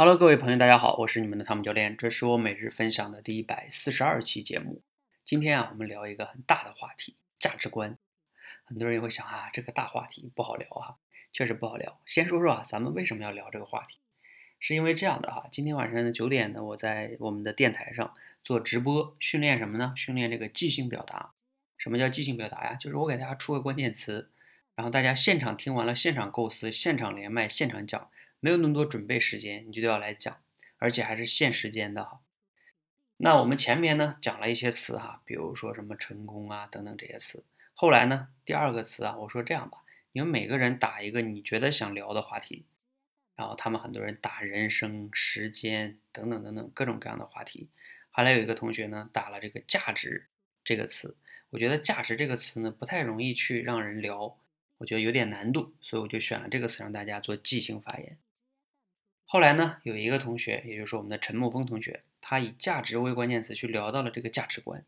Hello，各位朋友，大家好，我是你们的汤姆教练，这是我每日分享的第一百四十二期节目。今天啊，我们聊一个很大的话题——价值观。很多人也会想啊，这个大话题不好聊啊，确实不好聊。先说说啊，咱们为什么要聊这个话题？是因为这样的哈，今天晚上的九点呢，我在我们的电台上做直播，训练什么呢？训练这个即兴表达。什么叫即兴表达呀？就是我给大家出个关键词，然后大家现场听完了，现场构思，现场连麦，现场讲。没有那么多准备时间，你就都要来讲，而且还是限时间的哈。那我们前面呢讲了一些词哈，比如说什么成功啊等等这些词。后来呢，第二个词啊，我说这样吧，你们每个人打一个你觉得想聊的话题，然后他们很多人打人生、时间等等等等各种各样的话题。后来有一个同学呢打了这个价值这个词，我觉得价值这个词呢不太容易去让人聊，我觉得有点难度，所以我就选了这个词让大家做即兴发言。后来呢，有一个同学，也就是我们的陈木峰同学，他以价值为关键词去聊到了这个价值观。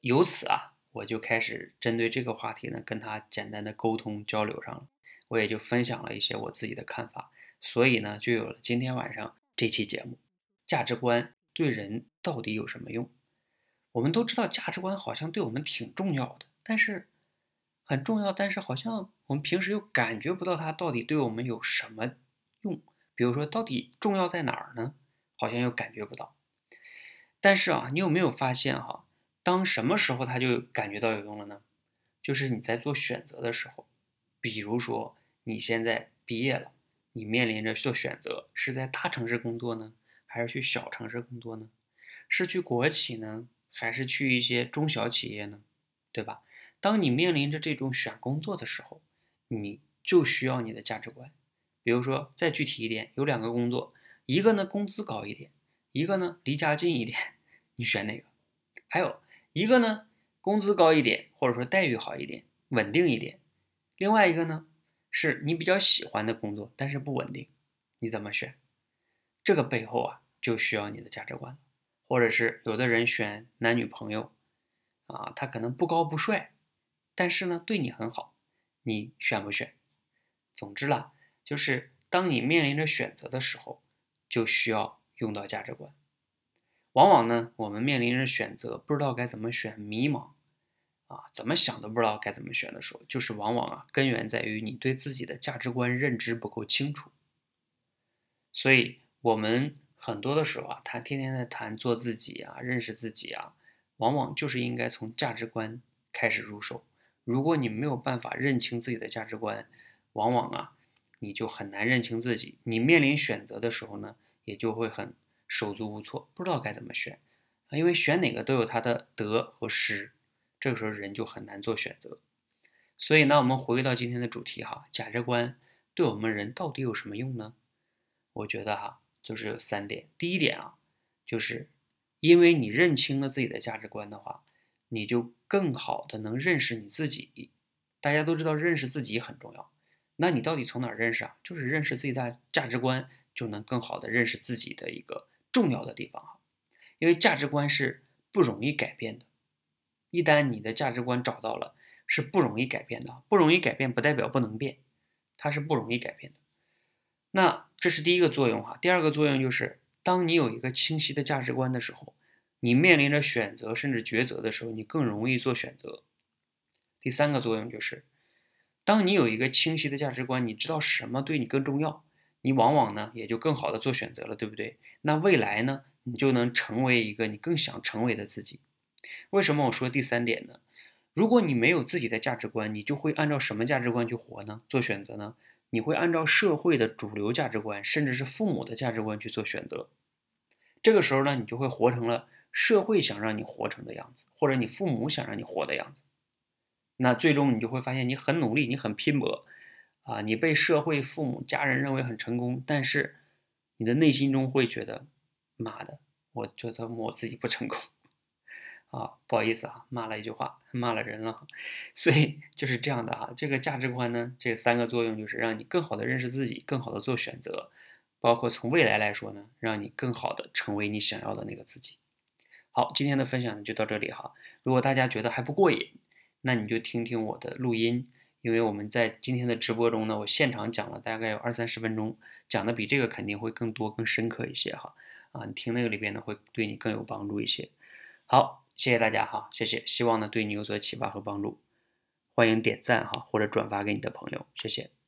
由此啊，我就开始针对这个话题呢，跟他简单的沟通交流上了。我也就分享了一些我自己的看法，所以呢，就有了今天晚上这期节目。价值观对人到底有什么用？我们都知道价值观好像对我们挺重要的，但是很重要，但是好像我们平时又感觉不到它到底对我们有什么用。比如说，到底重要在哪儿呢？好像又感觉不到。但是啊，你有没有发现哈？当什么时候他就感觉到有用了呢？就是你在做选择的时候。比如说，你现在毕业了，你面临着做选择，是在大城市工作呢，还是去小城市工作呢？是去国企呢，还是去一些中小企业呢？对吧？当你面临着这种选工作的时候，你就需要你的价值观。比如说，再具体一点，有两个工作，一个呢工资高一点，一个呢离家近一点，你选哪个？还有一个呢工资高一点，或者说待遇好一点，稳定一点；另外一个呢是你比较喜欢的工作，但是不稳定，你怎么选？这个背后啊就需要你的价值观，或者是有的人选男女朋友，啊，他可能不高不帅，但是呢对你很好，你选不选？总之啦。就是当你面临着选择的时候，就需要用到价值观。往往呢，我们面临着选择，不知道该怎么选，迷茫啊，怎么想都不知道该怎么选的时候，就是往往啊，根源在于你对自己的价值观认知不够清楚。所以，我们很多的时候啊，他天天在谈做自己啊，认识自己啊，往往就是应该从价值观开始入手。如果你没有办法认清自己的价值观，往往啊。你就很难认清自己，你面临选择的时候呢，也就会很手足无措，不知道该怎么选啊，因为选哪个都有它的得和失，这个时候人就很难做选择。所以呢，我们回到今天的主题哈，价值观对我们人到底有什么用呢？我觉得哈，就是有三点。第一点啊，就是因为你认清了自己的价值观的话，你就更好的能认识你自己。大家都知道，认识自己很重要。那你到底从哪儿认识啊？就是认识自己的价值观，就能更好的认识自己的一个重要的地方哈。因为价值观是不容易改变的，一旦你的价值观找到了，是不容易改变的。不容易改变不代表不能变，它是不容易改变的。那这是第一个作用哈。第二个作用就是，当你有一个清晰的价值观的时候，你面临着选择甚至抉择的时候，你更容易做选择。第三个作用就是。当你有一个清晰的价值观，你知道什么对你更重要，你往往呢也就更好的做选择了，对不对？那未来呢，你就能成为一个你更想成为的自己。为什么我说第三点呢？如果你没有自己的价值观，你就会按照什么价值观去活呢？做选择呢？你会按照社会的主流价值观，甚至是父母的价值观去做选择。这个时候呢，你就会活成了社会想让你活成的样子，或者你父母想让你活的样子。那最终你就会发现，你很努力，你很拼搏，啊，你被社会、父母、家人认为很成功，但是你的内心中会觉得，妈的，我觉得我自己不成功，啊，不好意思啊，骂了一句话，骂了人了，所以就是这样的啊，这个价值观呢，这三个作用就是让你更好的认识自己，更好的做选择，包括从未来来说呢，让你更好的成为你想要的那个自己。好，今天的分享呢就到这里哈，如果大家觉得还不过瘾。那你就听听我的录音，因为我们在今天的直播中呢，我现场讲了大概有二三十分钟，讲的比这个肯定会更多、更深刻一些哈。啊，你听那个里边呢，会对你更有帮助一些。好，谢谢大家哈，谢谢，希望呢对你有所启发和帮助。欢迎点赞哈，或者转发给你的朋友，谢谢。